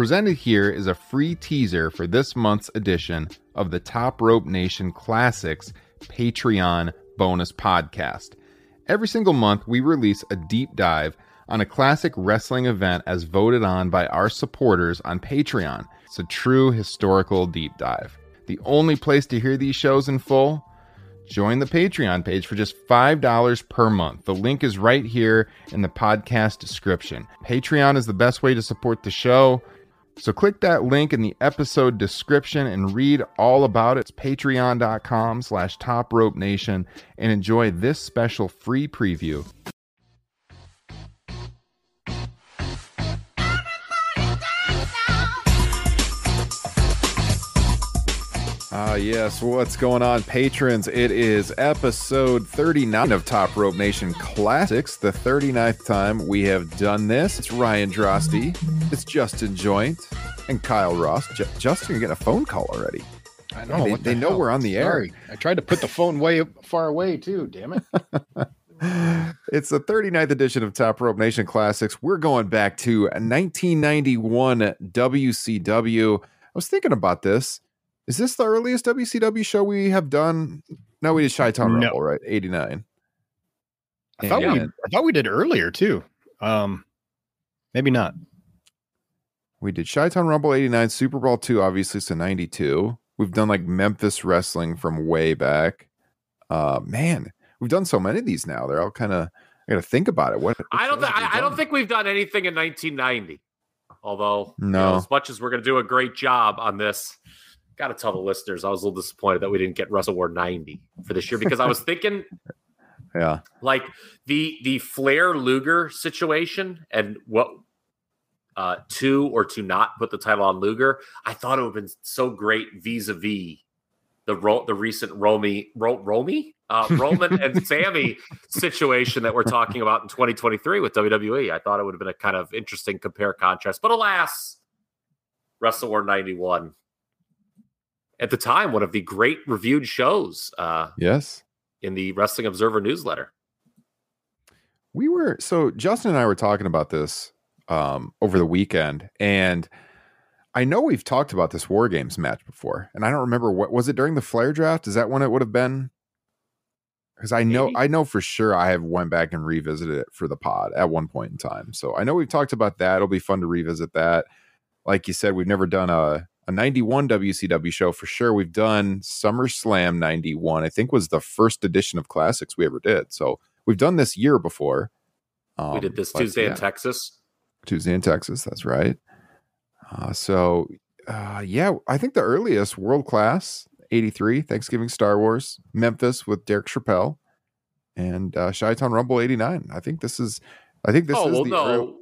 Presented here is a free teaser for this month's edition of the Top Rope Nation Classics Patreon bonus podcast. Every single month, we release a deep dive on a classic wrestling event as voted on by our supporters on Patreon. It's a true historical deep dive. The only place to hear these shows in full? Join the Patreon page for just $5 per month. The link is right here in the podcast description. Patreon is the best way to support the show. So click that link in the episode description and read all about it. It's patreon.com slash top rope nation and enjoy this special free preview. Ah, yes. What's going on, patrons? It is episode 39 of Top Rope Nation Classics, the 39th time we have done this. It's Ryan Droste, it's Justin Joint, and Kyle Ross. J- Justin, you're getting a phone call already. I know. They, what they know we're on the air. I tried to put the phone way far away too. Damn it. It's the 39th edition of Top Rope Nation Classics. We're going back to 1991 WCW. I was thinking about this. Is this the earliest WCW show we have done? No, we did Chi Town No. Rumble, right? 89. I thought we I thought we did earlier too. Um maybe not. we did Chi Town Rumble 89, SuperBrawl 2, obviously, so 92. We've done like Memphis wrestling from way back. Uh man, we've done so many of these now. They're all kind of I gotta think about it. What I don't. Th- shows have we I, I don't think we've done anything in 1990. Although, you No. know, as much as we're going to do a great job on this, got to tell the listeners I was a little disappointed that we didn't get Wrestle War 90 for this year because I was thinking Yeah. like the the Flair Luger situation and what uh to or to not put the title on Luger. I thought it would have been so great vis-a-vis the ro- the recent Romy Ro- Romy uh, Roman and Sami situation that we're talking about in 2023 with WWE. I thought it would have been a kind of interesting compare contrast, but alas, Wrestle War 91 at the time one of the great reviewed shows uh, Yes. in the Wrestling Observer newsletter. We were so Justin and I were talking about this um over the weekend and I know we've talked about this War Games match before, and I don't remember what was it during the Flair draft? Is that when it would have been? Because I know Maybe. I know for sure I have went back and revisited it for the pod at one point in time. So I know we've talked about that. It'll be fun to revisit that. Like you said, we've never done a a 91 WCW show for sure. We've done SummerSlam 91. I think was the first edition of classics we ever did. So we've done this year before. we Um, did this but Tuesday yeah. in Texas. Tuesday in Texas. That's right. Uh, so, uh, yeah, I think the earliest world class 83 Thanksgiving Star Wars Memphis with Derek Chappelle and uh, Chi Rumble 89. I think this is, I think this oh is well, the. no. earl-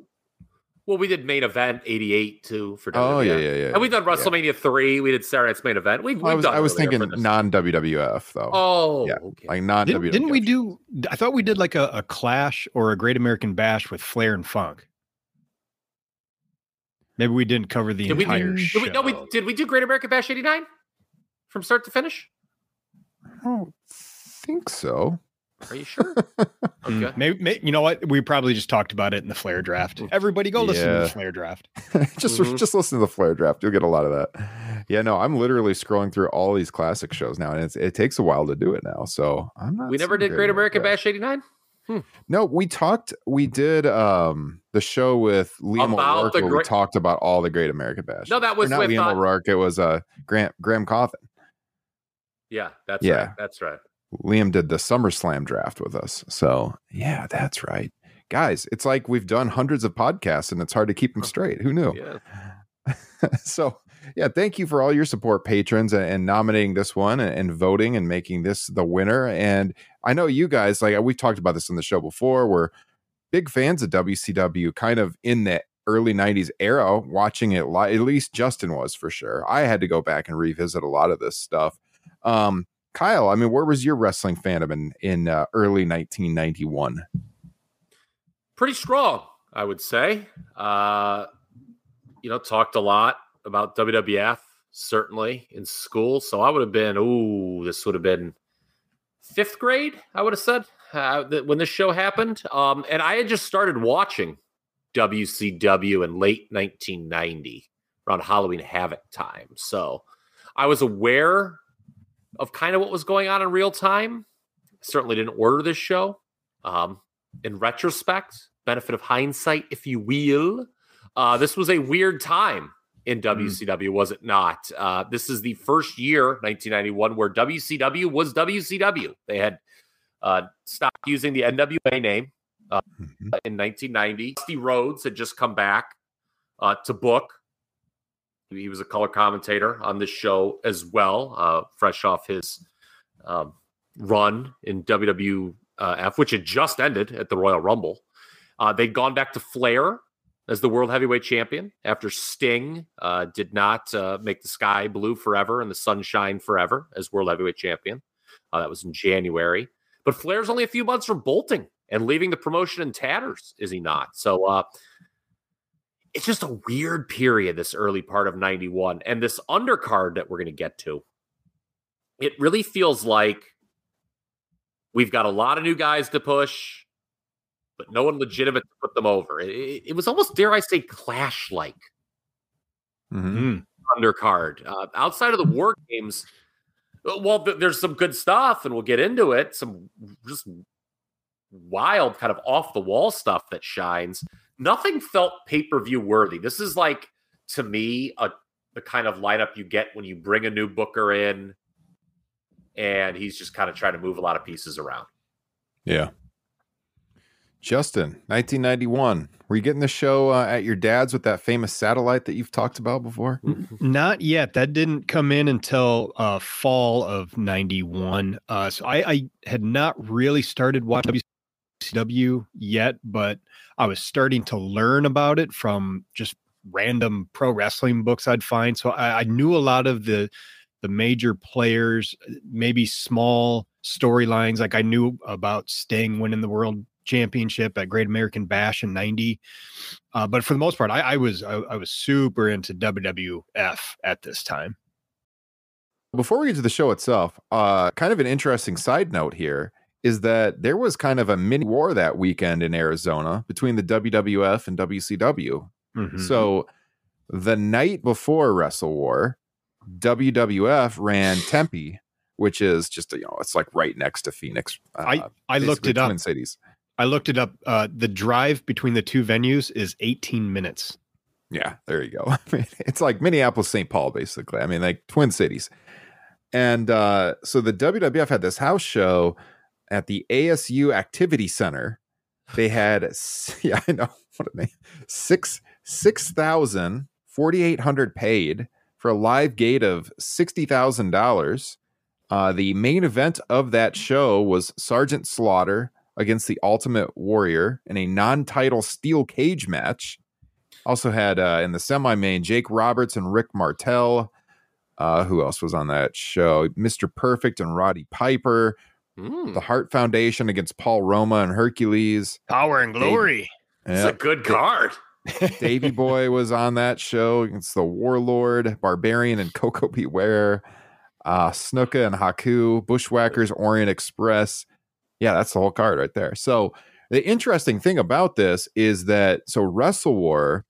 Well, we did main event '88 too for WWE. oh, yeah, yeah, yeah. And we've done yeah. WrestleMania three. We did Saturday Night's main event. We've, we've I was, done I was thinking non WWF though. Oh, yeah, okay. like non Didn't, WWF. didn't we do I thought we did like a, a clash or a great American bash with Flair and Funk. Maybe we didn't cover the did we, entire do, show. did we, no, we did we do Great American Bash '89 from start to finish? I don't think so. Are you sure? Mm, okay. Maybe, may- you know what? We probably just talked about it in the Flair draft. Everybody go listen to the Flair draft. just Mhm. just listen to the Flair draft. You'll get a lot of that. Yeah, no, I'm literally scrolling through all these classic shows now, and it's, it takes a while to do it now. So I'm not. We never did Great American Bash '89. No, we talked. We did um the show with Liam About O'Rourke. the where we talked about all the Great American Bash. No, that Or was not with Liam uh, O'Rourke. It was uh Grant Graham Cawthon. yeah, that's Yeah. right. That's right. Liam did the SummerSlam draft with us. So yeah, that's right, guys. It's like we've done hundreds of podcasts, and it's hard to keep them straight. Who knew? Yeah. so yeah thank you for all your support patrons and, and nominating this one and, and voting and making this the winner and i know you guys like we've talked about this on the show before we're big fans of wcw kind of in the early 90s era watching it live at least justin was for sure i had to go back and revisit a lot of this stuff um kyle i mean where was your wrestling fandom in in uh, early 1991 pretty strong, I would say. Uh, you know, talked a lot about WWF, certainly in school. So I would have been, ooh, this would have been fifth grade, I would have said, uh, th- when this show happened. Um, and I had just started watching WCW in late 1990 around Halloween Havoc time. So I was aware of kind of what was going on in real time. Certainly didn't order this show. Um, in retrospect, benefit of hindsight, if you will, uh, this was a weird time in WCW, mm. was it not? Uh, this is the first year, 1991, where WCW was WCW. They had uh, stopped using the NWA name uh, mm-hmm. in 1990. Dusty Rhodes had just come back uh, to book. He was a color commentator on this show as well, uh, fresh off his um, run in WWF, which had just ended at the Royal Rumble. Uh, they'd gone back to Flair as the world heavyweight champion after Sting uh, did not uh, make the sky blue forever and the sunshine forever as world heavyweight champion. Uh, that was in January. But Flair's only a few months from bolting and leaving the promotion in tatters, is he not? So uh, it's just a weird period, this early part of 91. And this undercard that we're going to get to, it really feels like we've got a lot of new guys to push but no one legitimate to put them over. It, it was almost, dare I say, clash like mm-hmm. undercard. Uh, outside of the war games, uh, well, th- there's some good stuff, and we'll get into it. Some just wild, kind of off the wall stuff that shines. Nothing felt pay per view worthy. This is like, to me, a the kind of lineup you get when you bring a new booker in and he's just kind of trying to move a lot of pieces around. Yeah. Justin, 1991. Were you getting the show uh, at your dad's with that famous satellite that you've talked about before? Not yet. That didn't come in until uh, fall of 91. Uh, so I, I, had not really started watching WCW yet, but I was starting to learn about it from just random pro wrestling books I'd find. So I, I knew a lot of the the major players, maybe small storylines. Like I knew about Sting winning the world championship at Great American Bash in '90. Uh, but for the most part, I, I was I, I, was super into WWF at this time. Before we get to the show itself, uh, kind of an interesting side note here is that there was kind of a mini war that weekend in Arizona between the WWF and WCW. Mm-hmm. So the night before Wrestle War, WWF ran Tempe, which is just you know it's like right next to Phoenix. Uh, I I looked it up. Twin Cities. I looked it up. Uh, the drive between the two venues is 18 minutes. Yeah, there you go. it's like Minneapolis, St. Paul, basically. I mean, like Twin Cities. And uh, so the WWF had this house show at the ASU Activity Center. They had, yeah, I know what a name, six six thousand forty eight hundred paid for a live gate of sixty thousand uh, dollars. The main event of that show was Sergeant Slaughter against the Ultimate Warrior in a non-title steel cage match. Also had uh, in the semi-main Jake Roberts and Rick Martel. Uh, who else was on that show? Mr. Perfect and Roddy Piper. Mm. The Hart Foundation against Paul Roma and Hercules. Power and glory. It's a good card. Davy Boy was on that show against the Warlord, Barbarian and Koko B. Ware, uh, Snuka and Haku, Bushwhackers, Orient Express, yeah, that's the whole card right there. So the interesting thing about this is that so Wrestle War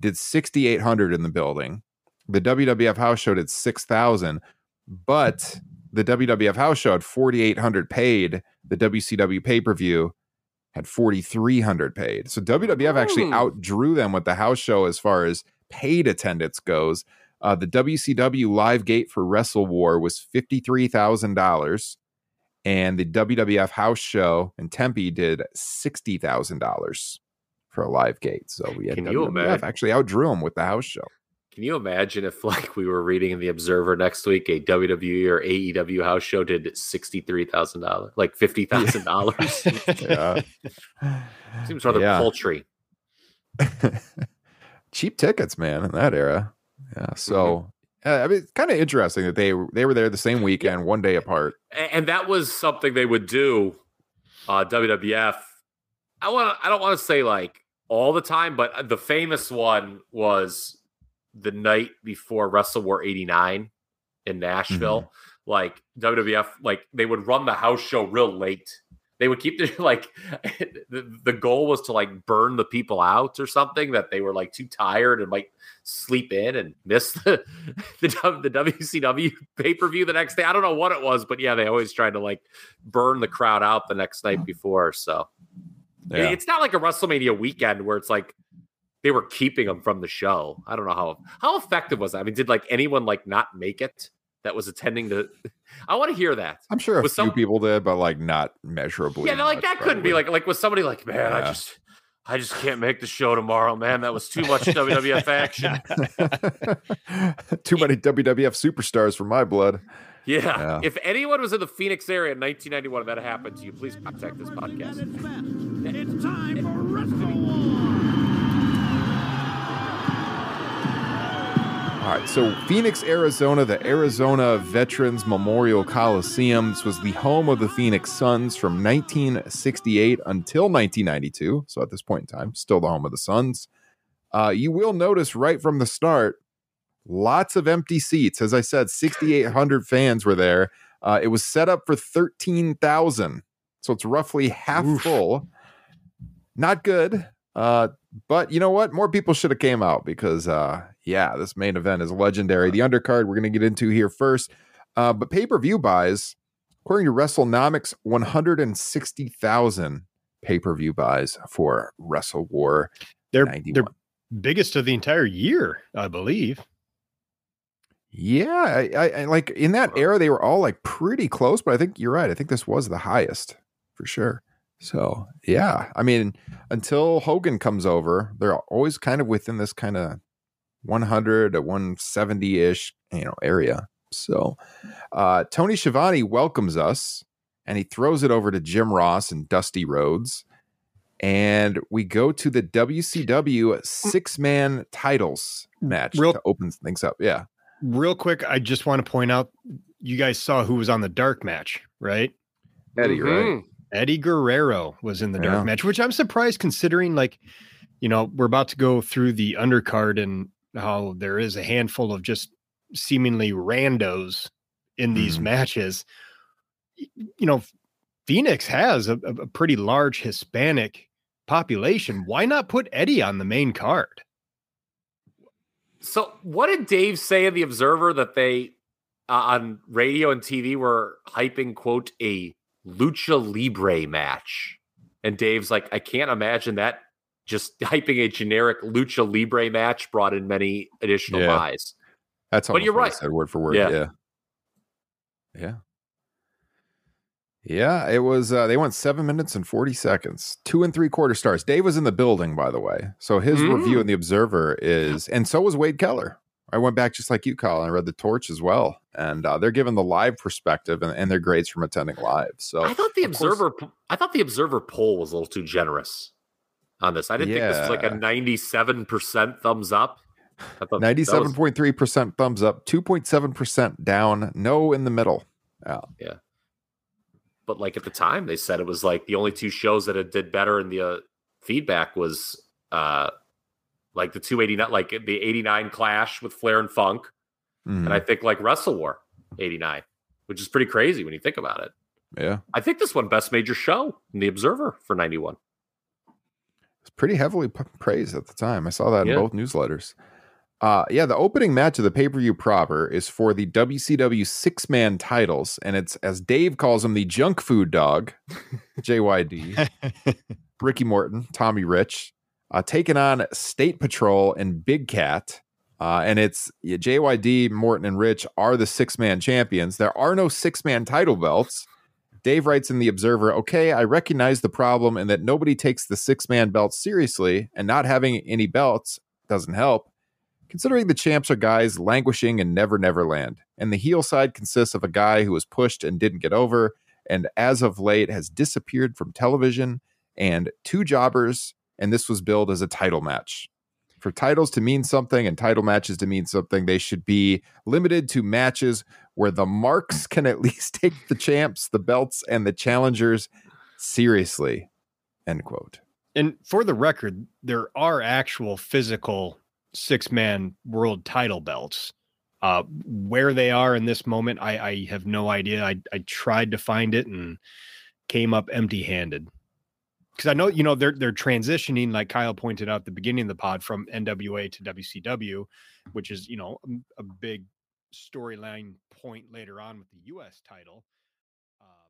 did 6,800 in the building. The WWF house show did 6,000, but the WWF house show had 4,800 paid. The WCW pay per view had 4,300 paid. So WWF actually outdrew them with the house show as far as paid attendance goes. Uh, the WCW live gate for Wrestle War was $53,000 and the WWF house show in Tempe did sixty thousand dollars for a live gate. So we had Can WWF actually outdrew them with the house show. Can you imagine if, like, we were reading in the Observer next week, a WWE or AEW house show did sixty three thousand dollars, like fifty thousand dollars? yeah, seems rather yeah. paltry. Cheap tickets, man, in that era. Yeah, so mm-hmm. Uh, I mean, it's kind of interesting that they they were there the same weekend, one day apart. And that was something they would do. Uh, WWF. I want. I don't want to say like all the time, but the famous one was the night before Wrestle War '89 in Nashville. Mm-hmm. Like WWF, like they would run the house show real late. They would keep the like the, the goal was to like burn the people out or something that they were like too tired and might sleep in and miss the the, the WCW pay per view the next day. I don't know what it was, but yeah, they always tried to like burn the crowd out the next night before. So yeah. it's not like a WrestleMania weekend where it's like they were keeping them from the show. I don't know how how effective was that. I mean, did like anyone like not make it? that was attending the. I want to hear that. I'm sure a was few some, people did, but like not measurably. Yeah, like that probably. couldn't be like like was somebody like, man, yeah. I just. I just can't make the show tomorrow, man. That was too much WWF action. too many WWF superstars for my blood. Yeah. yeah. If anyone was in the Phoenix area in 1991 and that happened to you, please contact this podcast. It's time for Wrestle All right, so Phoenix, Arizona, the Arizona Veterans Memorial Coliseum. This was the home of the Phoenix Suns from 1968 until 1992. So at this point in time, still the home of the Suns. Uh, you will notice right from the start, lots of empty seats. As I said, 6,800 fans were there. Uh, it was set up for 13,000. So it's roughly half Oof. full. Not good. Uh, but you know what? More people should have came out because uh, yeah, this main event is legendary. The undercard we're going to get into here first. Uh, but pay per view buys, according to WrestleNomics, 160,000 pay per view buys for Wrestle War. They're, they're biggest of the entire year, I believe. Yeah, I, I, I, like in that era, they were all like pretty close, but I think you're right. I think this was the highest for sure. So yeah, I mean, until Hogan comes over, they're always kind of within this kind of 100 to 170 ish, you know, area. So uh, Tony Schiavone welcomes us and he throws it over to Jim Ross and Dusty Rhodes. And we go to the WCW six man titles match Real, to open things up. Yeah. Real quick, I just want to point out you guys saw who was on the dark match, right? Eddie, mm-hmm. right? Eddie Guerrero was in the dark yeah. match, which I'm surprised considering like, you know, we're about to go through the undercard and how there is a handful of just seemingly randos in these mm. matches. You know, Phoenix has a, a, pretty large Hispanic population. Why not put Eddie on the main card? So, what did Dave say in the Observer that they uh, on radio and TV were hyping quote a lucha libre match? And Dave's like, I can't imagine that just hyping a generic lucha libre match brought in many additional yeah. buys. That's but you're right. said word for word. Yeah. yeah. Yeah. Yeah, it was. Uh, they went seven minutes and forty seconds, two and three quarter stars. Dave was in the building, by the way, so his mm. review in the Observer is, and so was Wade Keller. I went back just like you, Kyle, and I read the Torch as well, and uh, they're given the live perspective and, and their grades from attending live. So I thought the Observer, course, I thought the Observer poll was a little too generous on this. I didn't yeah. think this was like a 97% thumbs up. 97.3% thumbs up, 2.7% down, no in the middle. Yeah. Yeah. But like at the time, they said it was like the only two shows that it did better in the uh, feedback was uh like the 289, like the 89 clash with Flair and Funk. Mm. And I mm-hmm. think like Wrestle War 89, which is pretty crazy when you think about it. Yeah. I think this one best major show in the Observer for 91 It's pretty heavily p- praised at the time. I saw that yeah. in both newsletters. Uh, yeah, the opening match of the pay per view proper is for the WCW six man titles, and it's as Dave calls him the junk food dog, JYD, Ricky Morton, Tommy Rich, uh, taking on State Patrol and Big Cat. Uh, and it's yeah, JYD, Morton, and Rich are the six man champions. There are no six man title belts. Dave writes in The Observer, okay, I recognize the problem and that nobody takes the six man belt seriously, and not having any belts doesn't help. Considering the champs are guys languishing in Never Never Land, and the heel side consists of a guy who was pushed and didn't get over, and as of late has disappeared from television, and two jobbers, and this was billed as a title match for titles to mean something and title matches to mean something, they should be limited to matches where the marks can at least take the champs, the belts, and the challengers seriously. End quote. And for the record, there are actual physical six man world title belts. Uh, where they are in this moment, I, I have no idea. I, I tried to find it and came up empty-handed. Because I know you know they're they're transitioning, like Kyle pointed out at the beginning of the pod, from NWA to WCW, which is you know a, a big storyline point later on with the U.S. title. Uh,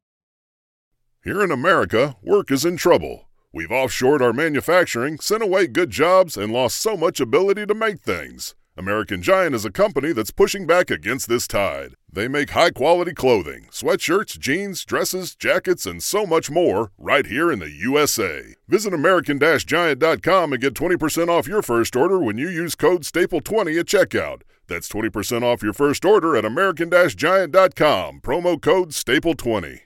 Here in America, work is in trouble. We've offshored our manufacturing, sent away good jobs, and lost so much ability to make things. American Giant is a company that's pushing back against this tide. They make high quality clothing, sweatshirts, jeans, dresses, jackets, and so much more right here in the USA. Visit American Giant.com and get 20% off your first order when you use code STAPLE20 at checkout. That's 20% off your first order at American Giant.com, promo code STAPLE20.